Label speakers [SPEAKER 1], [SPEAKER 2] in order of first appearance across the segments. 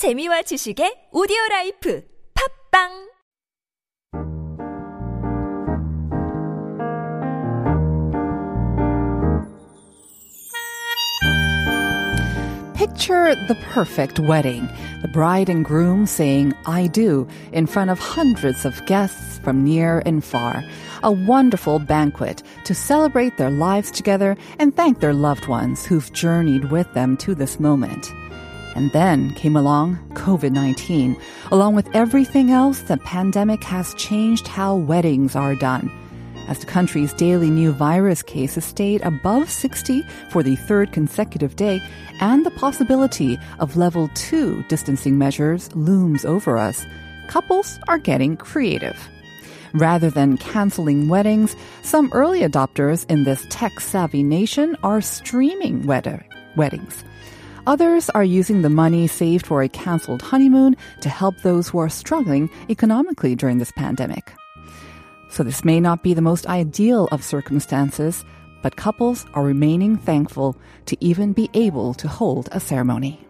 [SPEAKER 1] 재미와 지식의 오디오 라이프 팝빵
[SPEAKER 2] Picture the perfect wedding. The bride and groom saying, I do, in front of hundreds of guests from near and far. A wonderful banquet to celebrate their lives together and thank their loved ones who've journeyed with them to this moment. And then came along COVID 19. Along with everything else, the pandemic has changed how weddings are done as the country's daily new virus cases stayed above 60 for the third consecutive day, and the possibility of level 2 distancing measures looms over us, couples are getting creative. Rather than canceling weddings, some early adopters in this tech savvy nation are streaming wed- weddings. Others are using the money saved for a canceled honeymoon to help those who are struggling economically during this pandemic. So this may not be the most ideal of circumstances, but couples are remaining thankful to even be able to hold a ceremony.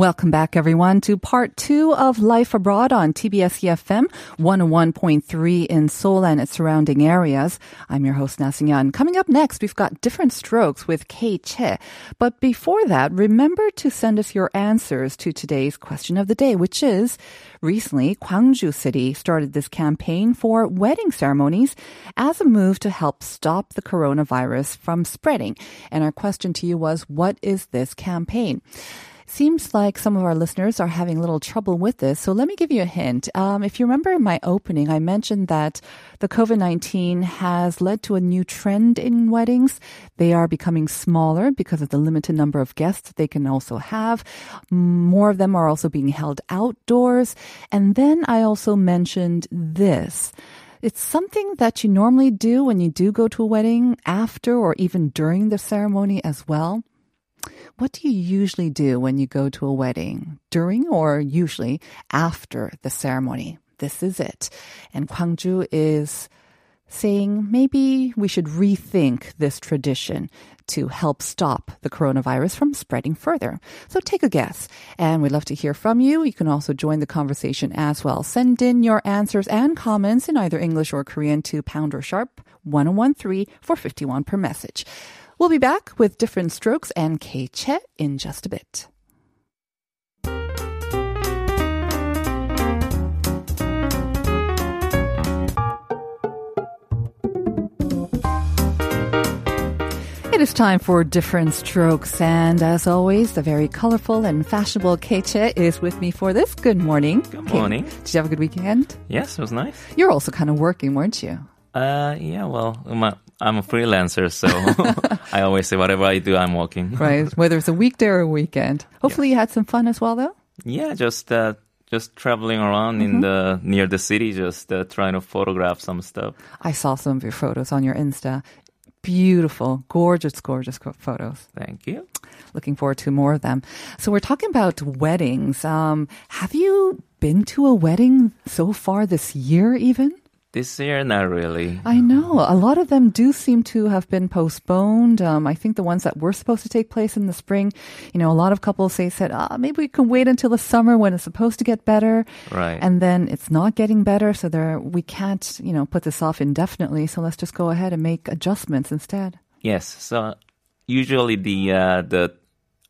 [SPEAKER 2] Welcome back, everyone, to part two of Life Abroad on TBS EFM 101.3 in Seoul and its surrounding areas. I'm your host, Na Seung-yeon. Coming up next, we've got different strokes with Kei Che. But before that, remember to send us your answers to today's question of the day, which is recently, Gwangju City started this campaign for wedding ceremonies as a move to help stop the coronavirus from spreading. And our question to you was, what is this campaign? Seems like some of our listeners are having a little trouble with this. So let me give you a hint. Um, if you remember in my opening, I mentioned that the COVID 19 has led to a new trend in weddings. They are becoming smaller because of the limited number of guests they can also have. More of them are also being held outdoors. And then I also mentioned this. It's something that you normally do when you do go to a wedding after or even during the ceremony as well. What do you usually do when you go to a wedding? During or usually after the ceremony? This is it. And Gwangju is saying maybe we should rethink this tradition to help stop the coronavirus from spreading further. So take a guess. And we'd love to hear from you. You can also join the conversation as well. Send in your answers and comments in either English or Korean to pound or sharp 1013 for 51 per message. We'll be back with different strokes and Kei Che in just a bit. It is time for different strokes, and as always, the very colorful and fashionable Kei Che is with me for this. Good morning.
[SPEAKER 3] Good morning.
[SPEAKER 2] Did you have a good weekend?
[SPEAKER 3] Yes, it was nice.
[SPEAKER 2] You're also kind of working, weren't you?
[SPEAKER 3] Uh, yeah, well, a, I'm a freelancer, so I always say whatever I do, I'm working.
[SPEAKER 2] Right, whether it's a weekday or a weekend. Hopefully, you had some fun as well, though.
[SPEAKER 3] Yeah, just uh, just traveling around in the near the city, just uh, trying to photograph some stuff.
[SPEAKER 2] I saw some of your photos on your Insta. Beautiful, gorgeous, gorgeous photos.
[SPEAKER 3] Thank you.
[SPEAKER 2] Looking forward to more of them. So we're talking about weddings. Um, have you been to a wedding so far this year, even?
[SPEAKER 3] This year, not really.
[SPEAKER 2] I know. A lot of them do seem to have been postponed. Um, I think the ones that were supposed to take place in the spring, you know, a lot of couples say said, ah, maybe we can wait until the summer when it's supposed to get better.
[SPEAKER 3] Right.
[SPEAKER 2] And then it's not getting better. So there, we can't, you know, put this off indefinitely. So let's just go ahead and make adjustments instead.
[SPEAKER 3] Yes. So usually the uh, the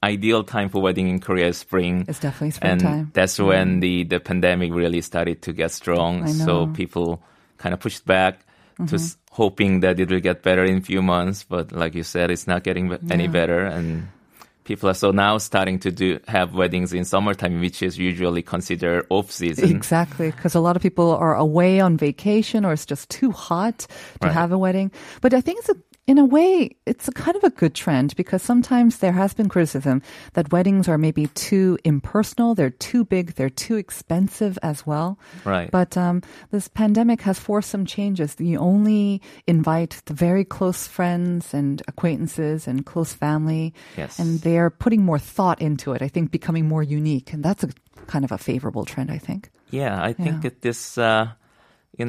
[SPEAKER 3] ideal time for wedding in Korea is spring.
[SPEAKER 2] It's definitely
[SPEAKER 3] and
[SPEAKER 2] springtime.
[SPEAKER 3] that's when the, the pandemic really started to get strong.
[SPEAKER 2] I
[SPEAKER 3] So
[SPEAKER 2] know. Mm-hmm.
[SPEAKER 3] people kind of pushed back mm-hmm. to s- hoping that it will get better in a few months. But like you said, it's not getting any
[SPEAKER 2] Yeah.
[SPEAKER 3] better. And people are so now starting to do have weddings in summertime, which is usually considered off season.
[SPEAKER 2] Exactly, because a lot of people are away on vacation or it's just too hot to
[SPEAKER 3] Right.
[SPEAKER 2] have a wedding. But I think it's a, in a way, it's a kind of a good trend because sometimes there has been criticism that weddings are maybe too impersonal, they're too big, they're too expensive as well.
[SPEAKER 3] Right.
[SPEAKER 2] But um, this pandemic has forced some changes. You only invite the very close friends and acquaintances and close family.
[SPEAKER 3] Yes.
[SPEAKER 2] And they're putting more thought into it, I think becoming more unique. And that's a kind of a favorable trend, I think.
[SPEAKER 3] Yeah, I think
[SPEAKER 2] Yeah.
[SPEAKER 3] that this, uh, in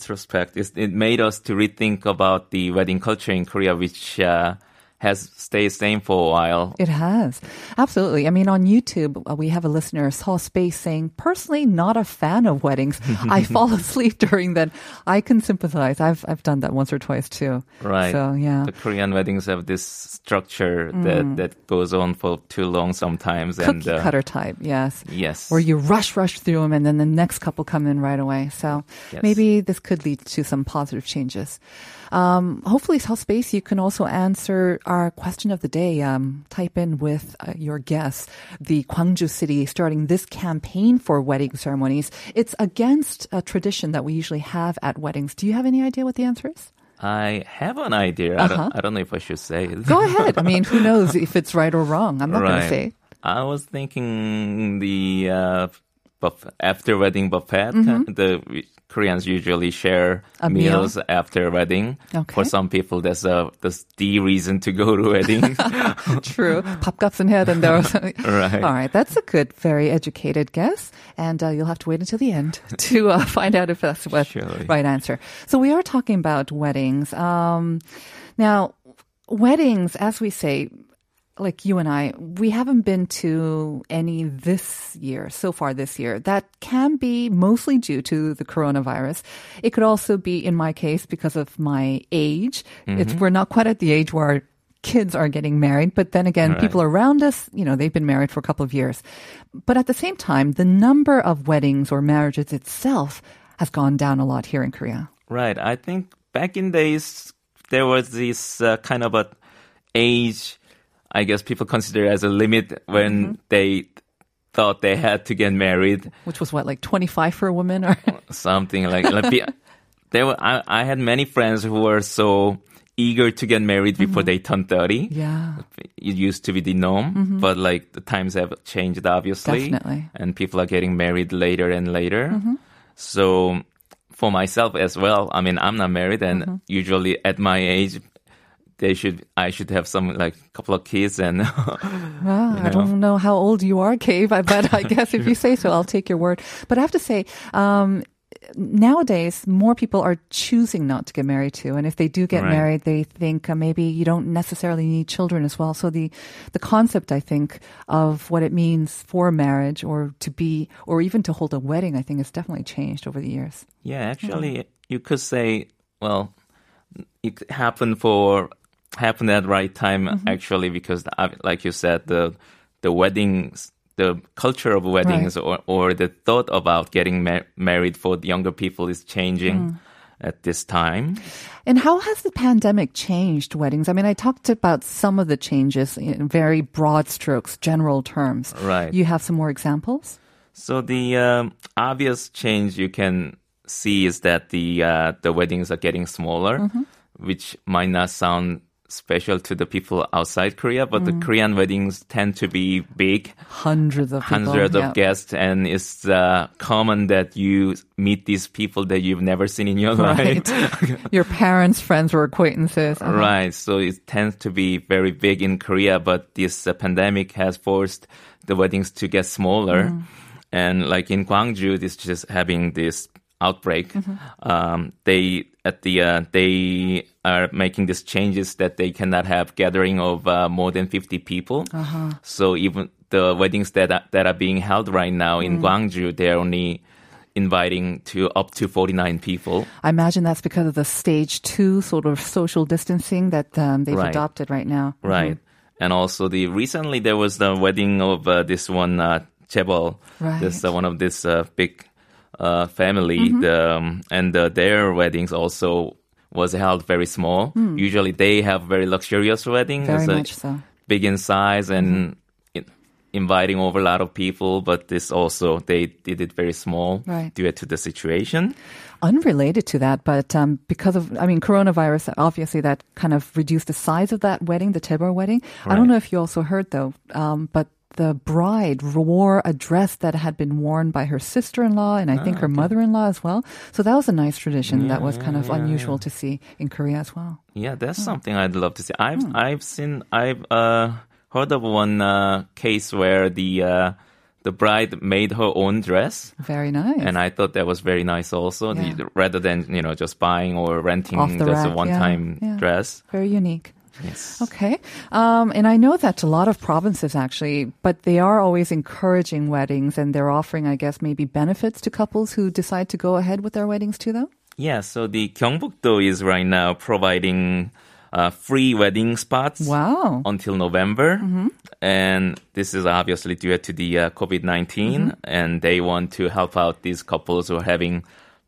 [SPEAKER 3] retrospect, it made us to rethink about the wedding culture in Korea, which uh, has stayed same for a while.
[SPEAKER 2] It has. Absolutely. I mean, on YouTube, uh, we have a listener, Saw Space, saying, personally, not a fan of weddings. I fall asleep during them. I can sympathize. I've, I've done that once or twice too.
[SPEAKER 3] Right.
[SPEAKER 2] So, yeah. Mm.
[SPEAKER 3] The Korean weddings have this structure that, that goes on for too long sometimes. and
[SPEAKER 2] Cookie
[SPEAKER 3] uh,
[SPEAKER 2] cutter type, yes.
[SPEAKER 3] Yes.
[SPEAKER 2] Where you rush, rush through them and then the next couple come in right away. So
[SPEAKER 3] Yes.
[SPEAKER 2] maybe this could lead to some positive changes. Um, hopefully, South Space, you can also answer our question of the day. Um, type in with uh, your guess. The Gwangju city starting this campaign for wedding ceremonies. It's against a tradition that we usually have at weddings. Do you have any idea what the answer is?
[SPEAKER 3] I have an idea. I,
[SPEAKER 2] Uh-huh.
[SPEAKER 3] don't, I don't know if I should say it.
[SPEAKER 2] Go ahead. I mean, who knows if it's right or wrong? I'm not going to say.
[SPEAKER 3] I was thinking the uh, buff- after wedding buffet. The Koreans usually share
[SPEAKER 2] Mm-hmm. A meal?
[SPEAKER 3] meals after wedding.
[SPEAKER 2] Okay.
[SPEAKER 3] For some people, that's a that's the reason to go to wedding.
[SPEAKER 2] True. 밥값은 해야 된다. or something.
[SPEAKER 3] Right.
[SPEAKER 2] All right. That's a good, very educated guess. And uh, you'll have to wait until the end to uh, find out if that's the
[SPEAKER 3] Surely.
[SPEAKER 2] right answer. So we are talking about weddings. Um, now, weddings, as we say, like you and I, we haven't been to any this year, so far this year. That can be mostly due to the coronavirus. It could also be, in my case, because of my age. It's, we're not quite at the age where our kids are getting married, but then again,
[SPEAKER 3] Right.
[SPEAKER 2] people around us, you know, they've been married for a couple of years. But at the same time, the number of weddings or marriages itself has gone down a lot here in Korea.
[SPEAKER 3] right. I think back in days there was this uh, kind of a age. I guess people consider as a limit when
[SPEAKER 2] Mm-hmm.
[SPEAKER 3] they thought they had to get married.
[SPEAKER 2] Which was what, like 25 for a woman or?
[SPEAKER 3] something like, like be, there were I, I had many friends who were so eager to get married before they turned 30
[SPEAKER 2] Mm-hmm. yeah.
[SPEAKER 3] it used to be the norm but like the times have changed obviously
[SPEAKER 2] Definitely.
[SPEAKER 3] and people are getting married later and later so for myself as well i mean i'm not married and usually at my age they should i should have some like couple of kids and
[SPEAKER 2] Well, I don't know how old you are, Cave, but I guess if you say so, I'll take your word. But I have to say, um, nowadays, more people are choosing not to get married too. And if they do get
[SPEAKER 3] Right.
[SPEAKER 2] married, they think uh, maybe you don't necessarily need children as well. So the, the concept, I think, of what it means for marriage or to be, or even to hold a wedding, I think has definitely changed over the years.
[SPEAKER 3] Yeah, actually, you could say, well, it happened for happen at the right time actually because, uh, like you said, the the weddings, the culture of weddings, or or the thought about getting ma- married for the younger people is changing at this time.
[SPEAKER 2] And how has the pandemic changed weddings? I mean, I talked about some of the changes in very broad strokes, general terms.
[SPEAKER 3] Right.
[SPEAKER 2] You have some more examples?
[SPEAKER 3] So the um, obvious change you can see is that the uh, the weddings are getting smaller, which might not sound special to the people outside Korea, but the Korean weddings tend to be big,
[SPEAKER 2] Hundreds of people.
[SPEAKER 3] hundreds
[SPEAKER 2] yeah.
[SPEAKER 3] of guests, and it's uh, common that you meet these people that you've never seen in your
[SPEAKER 2] Right.
[SPEAKER 3] life.
[SPEAKER 2] Your parents, friends, or acquaintances. Uh-huh.
[SPEAKER 3] Right. So it tends to be very big in Korea, but this uh, pandemic has forced the weddings to get smaller.
[SPEAKER 2] Mm-hmm.
[SPEAKER 3] And like in Gwangju, this just having this outbreak.
[SPEAKER 2] Mm-hmm.
[SPEAKER 3] Um, they at the uh, they are making these changes that they cannot have gathering of uh, more than fifty people.
[SPEAKER 2] Uh-huh.
[SPEAKER 3] So even the weddings that are, that are being held right now in
[SPEAKER 2] Mm.
[SPEAKER 3] Gwangju, they're only inviting to up to 49 people.
[SPEAKER 2] I imagine that's because of the stage two sort of social distancing that um, they've
[SPEAKER 3] Right.
[SPEAKER 2] adopted right now.
[SPEAKER 3] Right. And also the recently there was the wedding of uh, this one uh, chaebol,
[SPEAKER 2] Right.
[SPEAKER 3] this uh, one of this uh, big uh, family,
[SPEAKER 2] Mm-hmm.
[SPEAKER 3] the, um, and uh, their weddings also was held very small. Usually they have very luxurious weddings.
[SPEAKER 2] Very much so.
[SPEAKER 3] big in size and in- inviting over a lot of people. But this also they did it very small
[SPEAKER 2] Right.
[SPEAKER 3] due to the situation.
[SPEAKER 2] Unrelated to that, but um, because of, I mean, coronavirus, obviously that kind of reduced the size of that wedding, the chaebol wedding. I don't know if you also heard though, um, but the bride wore a dress that had been worn by her sister-in-law and I think her mother-in-law as well. So that was a nice tradition that was kind of unusual to see in Korea as well.
[SPEAKER 3] Yeah, that's
[SPEAKER 2] Hmm.
[SPEAKER 3] something I'd love to see. I've I've seen I've uh, heard of one uh, case where the uh, the bride made her own dress.
[SPEAKER 2] Very nice.
[SPEAKER 3] And I thought that was very nice also,
[SPEAKER 2] Yeah.
[SPEAKER 3] the- rather than, you know, just buying or renting just a one-time
[SPEAKER 2] yeah, yeah.
[SPEAKER 3] dress.
[SPEAKER 2] Very unique.
[SPEAKER 3] Yes.
[SPEAKER 2] Okay. Um, and I know that a lot of provinces actually, but they are always encouraging weddings and they're offering, I guess, maybe benefits to couples who decide to go ahead with their weddings too, though?
[SPEAKER 3] Yeah, so the Gyeongbuk-do is right now providing uh, free wedding spots
[SPEAKER 2] Wow.
[SPEAKER 3] until November. And this is obviously due to the uh, COVID 19. And they want to help out these couples who are having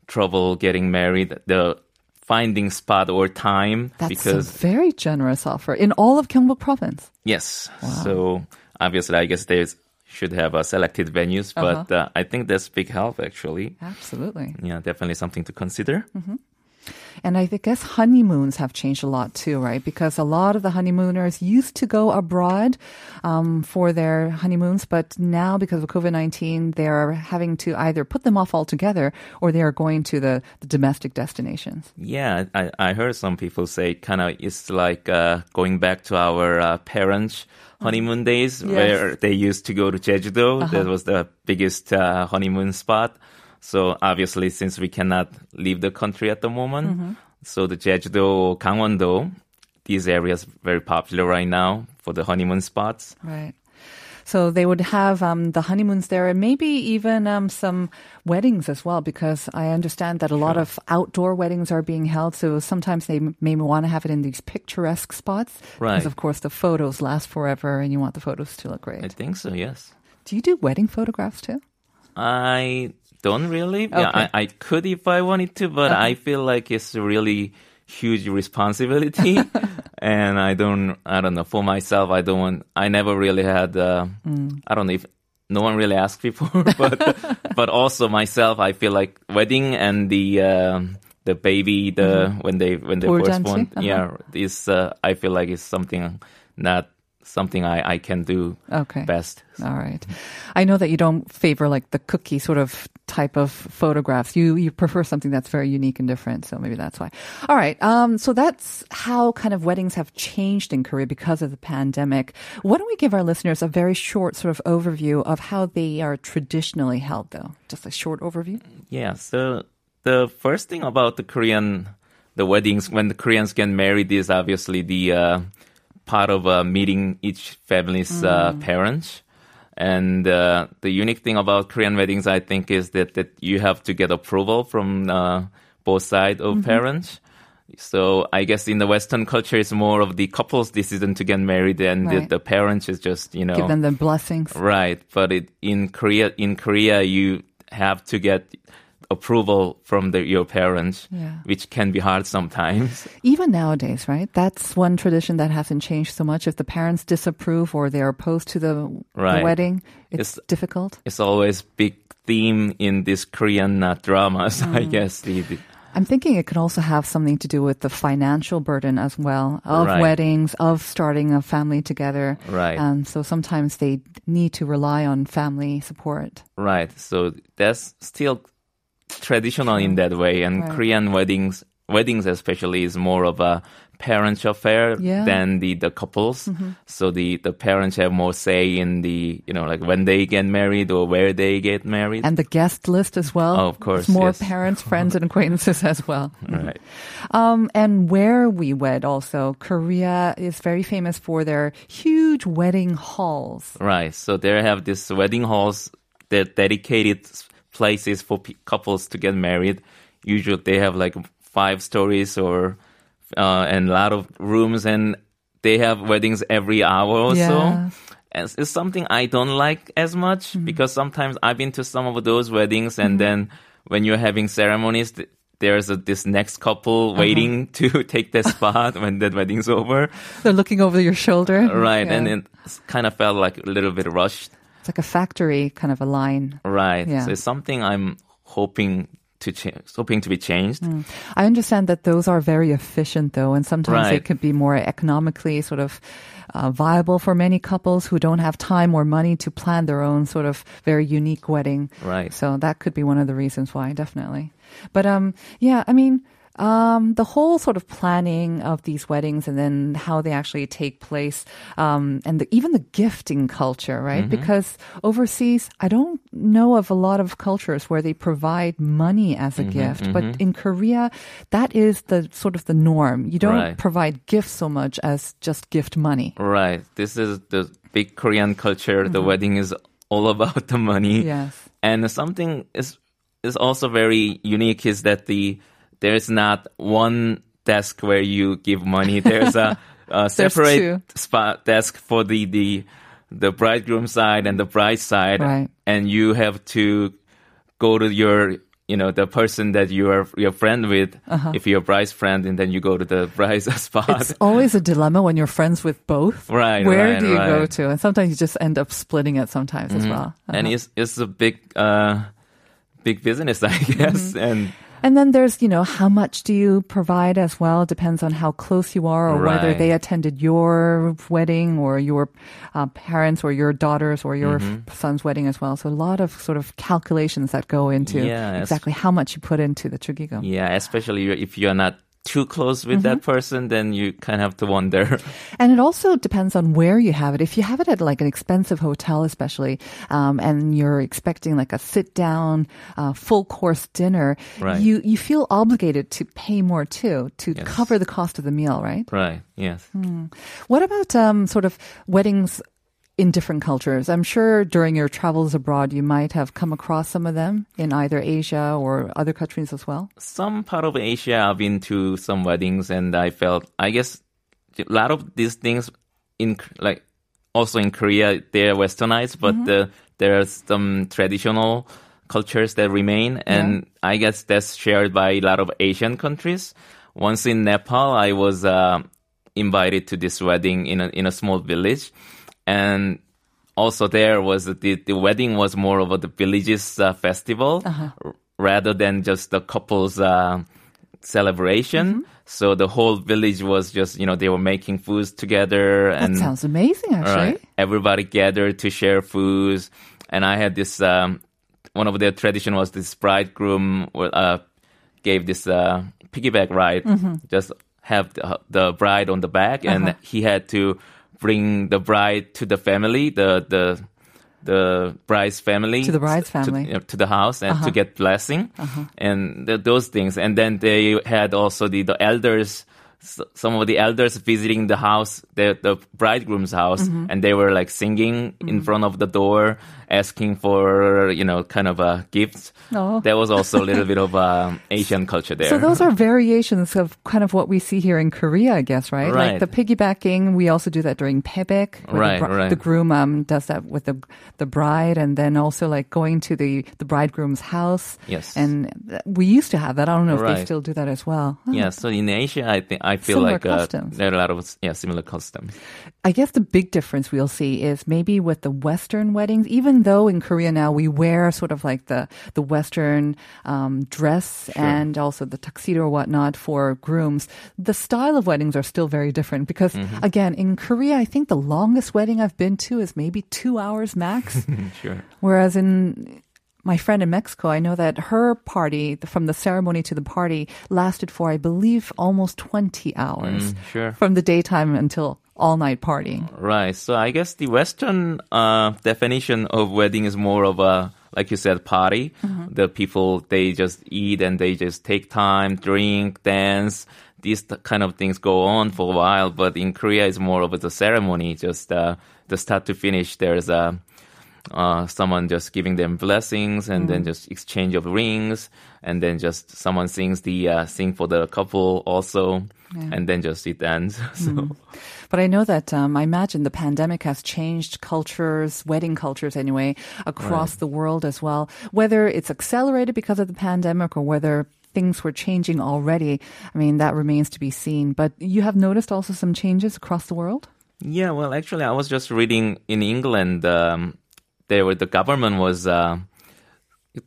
[SPEAKER 3] trouble getting married. The finding spot or time
[SPEAKER 2] That's
[SPEAKER 3] because
[SPEAKER 2] a very generous offer in all of Gyeongbuk province.
[SPEAKER 3] Yes. So obviously, I guess they should have uh, selected venues, but uh, I think that's big help actually.
[SPEAKER 2] Absolutely.
[SPEAKER 3] Yeah, definitely something to consider.
[SPEAKER 2] And I guess honeymoons have changed a lot too, right? Because a lot of the honeymooners used to go abroad um, for their honeymoons, but now because of COVID 19, they're having to either put them off altogether or they are going to the, the domestic destinations.
[SPEAKER 3] Yeah, I, I heard some people say kind of it's like uh, going back to our uh, parents' honeymoon days
[SPEAKER 2] Yes.
[SPEAKER 3] where they used to go to Jeju-do. That was the biggest uh, honeymoon spot. So obviously, since we cannot leave the country at the moment, so the Jeju-do, Gangwon-do, these areas very popular right now for the honeymoon spots.
[SPEAKER 2] Right. So they would have um, the honeymoons there and maybe even um, some weddings as well, because I understand that a lot of outdoor weddings are being held. So sometimes they may want to have it in these picturesque spots.
[SPEAKER 3] Right.
[SPEAKER 2] Because, of course, the photos last forever and you want the photos to look great.
[SPEAKER 3] I think so. Yes.
[SPEAKER 2] Do you do wedding photographs too?
[SPEAKER 3] I don't really.
[SPEAKER 2] Okay.
[SPEAKER 3] Yeah, I, I could if I wanted to, but okay. I feel like it's really huge responsibility and i don't i don't know for myself i don't want i never really had uh, mm. i don't know if no one really asked before but but also myself i feel like wedding and the uh, the baby the mm-hmm. when they when they first born
[SPEAKER 2] uh-huh.
[SPEAKER 3] yeah is uh, i feel like it's something not something I, I can do
[SPEAKER 2] Okay.
[SPEAKER 3] best.
[SPEAKER 2] All right. I know that you don't favor like the cookie sort of type of photographs. You you prefer something that's very unique and different. So maybe that's why. All right. Um, so that's how kind of weddings have changed in Korea because of the pandemic. Why don't we give our listeners a very short sort of overview of how they are traditionally held, though? Just a short overview.
[SPEAKER 3] Yeah. So the first thing about the Korean, the weddings when the Koreans get married is obviously the uh, part of uh, meeting each family's uh, parents. And uh, the unique thing about Korean weddings, I think, is that that you have to get approval from uh, both sides of parents. So I guess in the Western culture, it's more of the couple's decision to get married, and
[SPEAKER 2] Right.
[SPEAKER 3] the, the parents is just you know
[SPEAKER 2] Give them the blessings.
[SPEAKER 3] Right, but it, in Korea, in Korea, you have to get approval from the, your parents,
[SPEAKER 2] Yeah.
[SPEAKER 3] which can be hard sometimes.
[SPEAKER 2] Even nowadays, right? That's one tradition that hasn't changed so much. If the parents disapprove or they're opposed to the, the
[SPEAKER 3] Right.
[SPEAKER 2] wedding, it's,
[SPEAKER 3] It's-
[SPEAKER 2] difficult.
[SPEAKER 3] It's always big theme in these Korean uh, dramas, I
[SPEAKER 2] Mm.
[SPEAKER 3] guess. The, the,
[SPEAKER 2] I'm thinking it could also have something to do with the financial burden as well of
[SPEAKER 3] Right.
[SPEAKER 2] weddings, of starting a family together.
[SPEAKER 3] Right.
[SPEAKER 2] Um, so sometimes they need to rely on family support.
[SPEAKER 3] right, so that's still traditional in that way, and
[SPEAKER 2] Right.
[SPEAKER 3] Korean weddings, weddings especially, is more of a parents affair
[SPEAKER 2] Yeah. Mm-hmm.
[SPEAKER 3] than the the couples. So the the parents have more say in the you know like when they get married or where they get married.
[SPEAKER 2] And the guest list as well.
[SPEAKER 3] Oh, of course,
[SPEAKER 2] It's more
[SPEAKER 3] yes.
[SPEAKER 2] parents, friends, and acquaintances as well.
[SPEAKER 3] right.
[SPEAKER 2] Um, and where we wed also, Korea is very famous for their huge wedding halls.
[SPEAKER 3] Right. So they have this wedding halls that dedicated places for pe- couples to get married. Usually they have like five stories or uh, and a lot of rooms and they have weddings every hour or
[SPEAKER 2] Yeah.
[SPEAKER 3] so. And it's- something I don't like as much mm-hmm. because sometimes I've been to some of those weddings and mm-hmm. then when you're having ceremonies, th- there's a, this next couple uh-huh. waiting to take the spot when that wedding's over.
[SPEAKER 2] They're looking over your shoulder.
[SPEAKER 3] Right.
[SPEAKER 2] Yeah.
[SPEAKER 3] And it kind of felt like a little bit rushed.
[SPEAKER 2] It's like a factory kind of a line.
[SPEAKER 3] Right.
[SPEAKER 2] Yeah.
[SPEAKER 3] So it's something I'm hoping to change, hoping to be changed.
[SPEAKER 2] I understand that those are very efficient though, and sometimes they
[SPEAKER 3] Right.
[SPEAKER 2] could be more economically sort of uh, viable for many couples who don't have time or money to plan their own sort of very unique wedding.
[SPEAKER 3] Right.
[SPEAKER 2] So that could be one of the reasons why, definitely. But um, yeah, I mean, um, the whole sort of planning of these weddings and then how they actually take place, um, and the, even the gifting culture, right? Because overseas, I don't know of a lot of cultures where they provide money as a gift, but in Korea, that is the sort of the norm. You don't
[SPEAKER 3] Right.
[SPEAKER 2] provide gifts so much as just gift money.
[SPEAKER 3] Right. This is the big Korean culture. The wedding is all about the money.
[SPEAKER 2] Yes.
[SPEAKER 3] And something is is also very unique is that the there's not one desk where you give money. There's a, a separate spot desk for the the the bridegroom side and the bride side,
[SPEAKER 2] Right.
[SPEAKER 3] and you have to go to your you know the person that you are your friend with if you're a bride's friend and then you go to the bride's spot
[SPEAKER 2] Uh-huh. It's always a dilemma when you're friends with both.
[SPEAKER 3] Right,
[SPEAKER 2] Where
[SPEAKER 3] right,
[SPEAKER 2] do you go to? And sometimes you just end up splitting it sometimes as well.
[SPEAKER 3] and
[SPEAKER 2] Uh-huh.
[SPEAKER 3] it's it's a big uh big business i guess
[SPEAKER 2] Mm-hmm.
[SPEAKER 3] and
[SPEAKER 2] And then there's, you know, how much do you provide as well? It depends on how close you are or whether they attended your wedding or your uh, parents or your daughters or your
[SPEAKER 3] Mm-hmm.
[SPEAKER 2] son's wedding as well. So a lot of sort of calculations that go into
[SPEAKER 3] Yes.
[SPEAKER 2] exactly how much you put into the chugigo.
[SPEAKER 3] yeah especially if you're not too close with that
[SPEAKER 2] Mm-hmm.
[SPEAKER 3] person then you kind of have to wonder
[SPEAKER 2] And it also depends on where you have it. If you have it at like an expensive hotel, especially, um, and you're expecting like a sit down, uh, full course dinner,
[SPEAKER 3] Right.
[SPEAKER 2] you, you feel obligated to pay more too, to
[SPEAKER 3] Yes.
[SPEAKER 2] cover the cost of the meal, right?
[SPEAKER 3] right yes
[SPEAKER 2] What about, um, sort of weddings in different cultures? I'm sure during your travels abroad, you might have come across some of them in either Asia or other countries as well.
[SPEAKER 3] some part of asia i've been to some weddings and i felt i guess a lot of these things in like also in korea they're westernized but
[SPEAKER 2] Mm-hmm.
[SPEAKER 3] the, there are some traditional cultures that remain and i guess that's shared by a lot of asian countries once in nepal i was uh, invited to this wedding in a in a small village and also there was the the wedding was more of a the village's uh, festival r- rather than just the couple's uh, celebration. So the whole village was just you know they were making foods together
[SPEAKER 2] That sounds amazing, actually.
[SPEAKER 3] right, everybody gathered to share foods. And I had this um, one of their tradition was this bridegroom uh, gave this uh, piggyback ride, just have the, the bride on the back, and he had to bring the bride to the family, the the the bride's family.
[SPEAKER 2] To the bride's family. Uh-huh.
[SPEAKER 3] you know, to, the house and to get blessing. And th- those things. And then they had also the the elders s- some of the elders visiting the house the the bridegroom's house.
[SPEAKER 2] Mm-hmm.
[SPEAKER 3] and they were like singing in front of the door asking for you know kind of a gift
[SPEAKER 2] Oh.
[SPEAKER 3] there was also a little bit of um, asian culture there
[SPEAKER 2] So those are variations of kind of what we see here in Korea, I guess, right? Like the piggybacking, we also do that during pyebaek.
[SPEAKER 3] Right,
[SPEAKER 2] the, bri-
[SPEAKER 3] right.
[SPEAKER 2] The groom um, does that with the the bride, and then also like going to the the bridegroom's house.
[SPEAKER 3] Yes.
[SPEAKER 2] And we used to have that. I don't know if they still do that as well.
[SPEAKER 3] Yeah so in asia i think i feel
[SPEAKER 2] Similar
[SPEAKER 3] like uh, there are a lot of yeah similar customs
[SPEAKER 2] I guess the big difference we'll see is maybe with the Western weddings, even though in Korea now we wear sort of like the, the Western um, dress and also the tuxedo or whatnot for grooms, the style of weddings are still very different because again, in Korea, I think the longest wedding I've been to is maybe two hours max.
[SPEAKER 3] sure
[SPEAKER 2] Whereas in my friend in Mexico, I know that her party, from the ceremony to the party, lasted for, I believe, almost 20 hours.
[SPEAKER 3] sure
[SPEAKER 2] From the daytime until all night partying.
[SPEAKER 3] Right. So I guess the Western uh, definition of wedding is more of a, like you said, party. The people they just eat and they just take time, drink, dance. These kind of things go on for a while. But in Korea, it's more of a ceremony. Just uh, the start to finish. There's a uh, someone just giving them blessings and then just exchange of rings and then just someone sings the uh, sing for the couple also and then just it ends so
[SPEAKER 2] But I know that um, I imagine the pandemic has changed cultures, wedding cultures anyway, across the world as well. Whether it's accelerated because of the pandemic or whether things were changing already, I mean, that remains to be seen. But you have noticed also some changes across the world?
[SPEAKER 3] Yeah, well, actually, I was just reading in England. Um, there were the government was uh,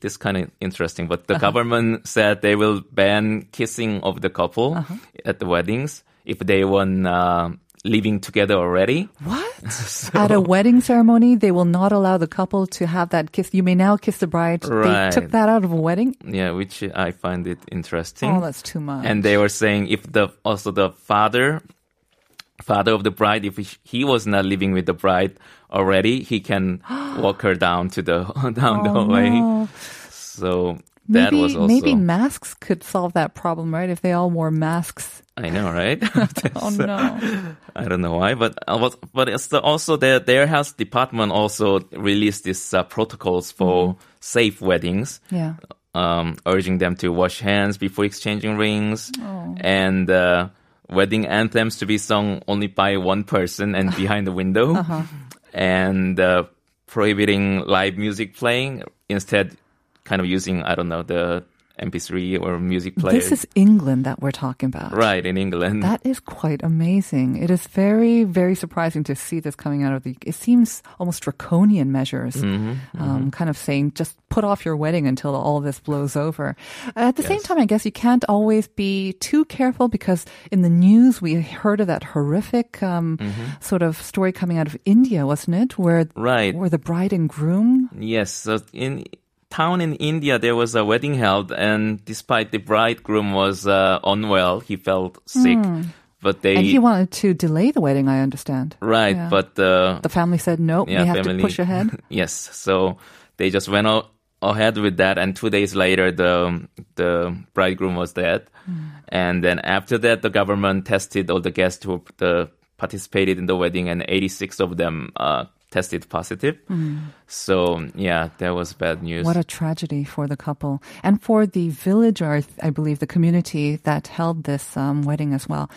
[SPEAKER 3] this kind of interesting, but the government said they will ban kissing of the couple at the weddings if they won uh, living together already.
[SPEAKER 2] What? At a wedding ceremony, they will not allow the couple to have that kiss. You may now kiss the bride.
[SPEAKER 3] Right.
[SPEAKER 2] They took that out of a wedding.
[SPEAKER 3] Yeah, which I find it interesting.
[SPEAKER 2] Oh, that's too much.
[SPEAKER 3] and they were saying if the also the father father of the bride if he- was not living with the bride already he can walk her down to the down the
[SPEAKER 2] Oh,
[SPEAKER 3] way
[SPEAKER 2] no.
[SPEAKER 3] so that
[SPEAKER 2] Maybe
[SPEAKER 3] was also
[SPEAKER 2] maybe masks could solve that problem, right? If they all wore masks.
[SPEAKER 3] i know right
[SPEAKER 2] Oh
[SPEAKER 3] So,
[SPEAKER 2] no.
[SPEAKER 3] i don't know why but uh, but, but it's the, also their their health department also released these uh, protocols for
[SPEAKER 2] Mm-hmm.
[SPEAKER 3] safe weddings
[SPEAKER 2] Yeah.
[SPEAKER 3] um, urging them to wash hands before exchanging rings
[SPEAKER 2] Oh.
[SPEAKER 3] and uh, wedding anthems to be sung only by one person and behind the window
[SPEAKER 2] Uh-huh.
[SPEAKER 3] and uh, prohibiting live music playing instead kind of using i don't know the mp3 or music player
[SPEAKER 2] This is England that we're talking about.
[SPEAKER 3] right in england
[SPEAKER 2] That is quite amazing. It is very, very surprising to see this coming out of the. It seems almost draconian measures,
[SPEAKER 3] Mm-hmm,
[SPEAKER 2] um, kind of saying just put off your wedding until all this blows over. At the same time, I guess you can't always be too careful because in the news we heard of that horrific um, sort of story coming out of India, wasn't it? Where
[SPEAKER 3] Mm-hmm. Right.
[SPEAKER 2] where the bride and groom.
[SPEAKER 3] yes so in town in india there was a wedding held and despite the bridegroom was uh, unwell he felt sick but they.
[SPEAKER 2] And he wanted to delay the wedding, I understand.
[SPEAKER 3] right
[SPEAKER 2] Yeah.
[SPEAKER 3] but uh,
[SPEAKER 2] The family said, no, we have to push ahead.
[SPEAKER 3] yes, so they just went o- ahead with that, and two days later, the the bridegroom was dead,
[SPEAKER 2] Hmm.
[SPEAKER 3] and then after that, the government tested all the guests who the participated in the wedding, and 86 of them uh, tested positive. So yeah, that was bad news.
[SPEAKER 2] What a tragedy for the couple and for the village, or I believe the community that held this um, wedding as well.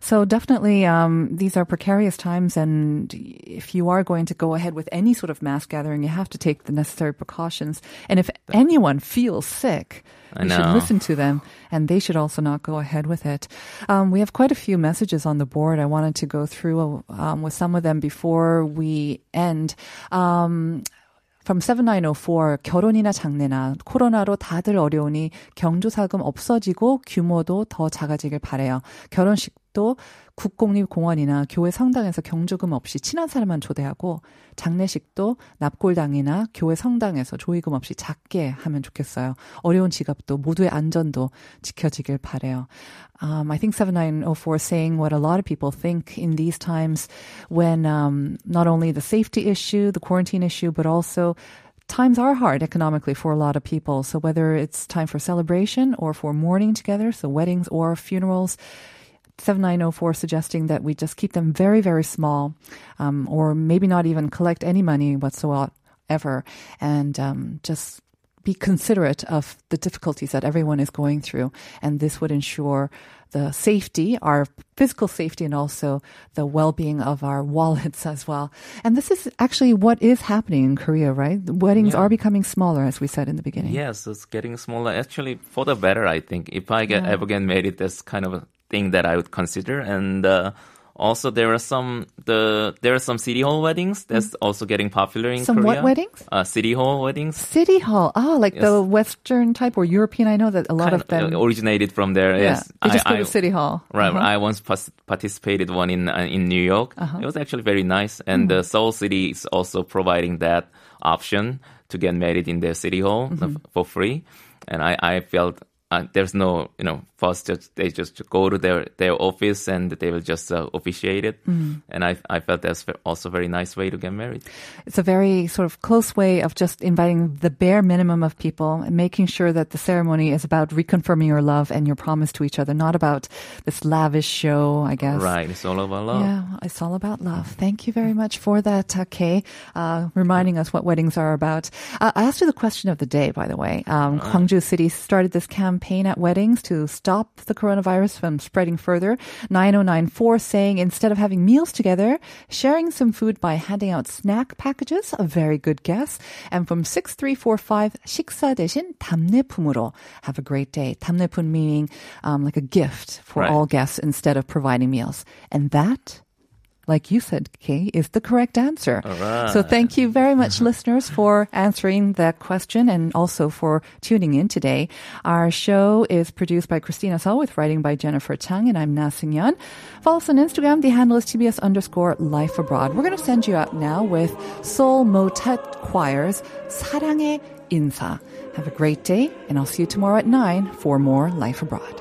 [SPEAKER 2] So definitely, um, these are precarious times, and if you are going to go ahead with any sort of mass gathering, you have to take the necessary precautions. And if anyone feels sick,
[SPEAKER 3] I
[SPEAKER 2] you should
[SPEAKER 3] know.
[SPEAKER 2] listen to them, and they should also not go ahead with it. Um, we have quite a few messages on the board. I wanted to go through um, with some of them before we end. Um, From 7904 결혼이나 장례나 코로나로 다들 어려우니 경조사금 없어지고 규모도 더 작아지길 바래요. 결혼식 도 국공립공원이나 교회 성당에서 경조금 없이 친한 사람만 초대하고 장례식도 납골당이나 교회 성당에서 조의금 없이 작게 하면 좋겠어요. 어려운 지갑도 모두의 안전도 지켜지길 바래요. Um, I think 7904 is saying what a lot of people think in these times when um, not only the safety issue, the quarantine issue, but also times are hard economically for a lot of people. So whether it's time for celebration or for mourning together, so weddings or funerals, 7904 suggesting that we just keep them very, very small, um, or maybe not even collect any money whatsoever, and um, just be considerate of the difficulties that everyone is going through. And this would ensure the safety, our physical safety, and also the well being of our wallets as well. And this is actually what is happening in Korea, right? The weddings
[SPEAKER 3] Yeah.
[SPEAKER 2] are becoming smaller, as we said in the beginning.
[SPEAKER 3] Yes, it's getting smaller. Actually, for the better, I think. If I get
[SPEAKER 2] Yeah.
[SPEAKER 3] ever get married, that's kind of a thing that I would consider. And uh, also, there are some the there are some city hall weddings that's also getting popular in
[SPEAKER 2] Mm. Some
[SPEAKER 3] Korea.
[SPEAKER 2] what weddings?
[SPEAKER 3] Uh, city hall weddings.
[SPEAKER 2] City Hall, ah, like the Western type or European. I know that a lot
[SPEAKER 3] Kind
[SPEAKER 2] of them.
[SPEAKER 3] originated from there.
[SPEAKER 2] yeah,
[SPEAKER 3] Yes,
[SPEAKER 2] they just go
[SPEAKER 3] I,
[SPEAKER 2] City Hall.
[SPEAKER 3] Right,
[SPEAKER 2] Uh-huh.
[SPEAKER 3] I once participated one in uh, in New York. It was actually very nice, and
[SPEAKER 2] Mm.
[SPEAKER 3] the Seoul City is also providing that option to get married in their city hall
[SPEAKER 2] Mm-hmm.
[SPEAKER 3] for free. And I I felt uh, there's no you know first just they just go to their their office and they will just uh, officiate it.
[SPEAKER 2] Mm.
[SPEAKER 3] And I I felt that's also a very nice way to get married.
[SPEAKER 2] It's a very sort of close way of just inviting the bare minimum of people and making sure that the ceremony is about reconfirming your love and your promise to each other, not about this lavish show, I guess.
[SPEAKER 3] Right, it's all about love.
[SPEAKER 2] Yeah, it's all about love. Thank you very much for that, uh, Kay, uh, reminding us what weddings are about. Uh, I asked you the question of the day, by the way. Um, Gwangju City started this campaign at weddings to stop the coronavirus from spreading further. 9094 saying instead of having meals together, sharing some food by handing out snack packages, a very good guess. And from 6345, 식사 대신 답례품으로. Have a great day. 답례품 meaning um, like a gift for
[SPEAKER 3] Right.
[SPEAKER 2] all guests instead of providing meals. And that like you said, Kay, is the correct answer. So thank you very much, listeners, for answering that question and also for tuning in today. Our show is produced by Christina Sell with writing by Jennifer Chang, and I'm Na Young. Follow us on Instagram. The handle is TBS underscore life abroad. We're going to send you out now with Seoul Motet Choir's 사랑의 인사. Have a great day, and I'll see you tomorrow at 9 for more Life Abroad.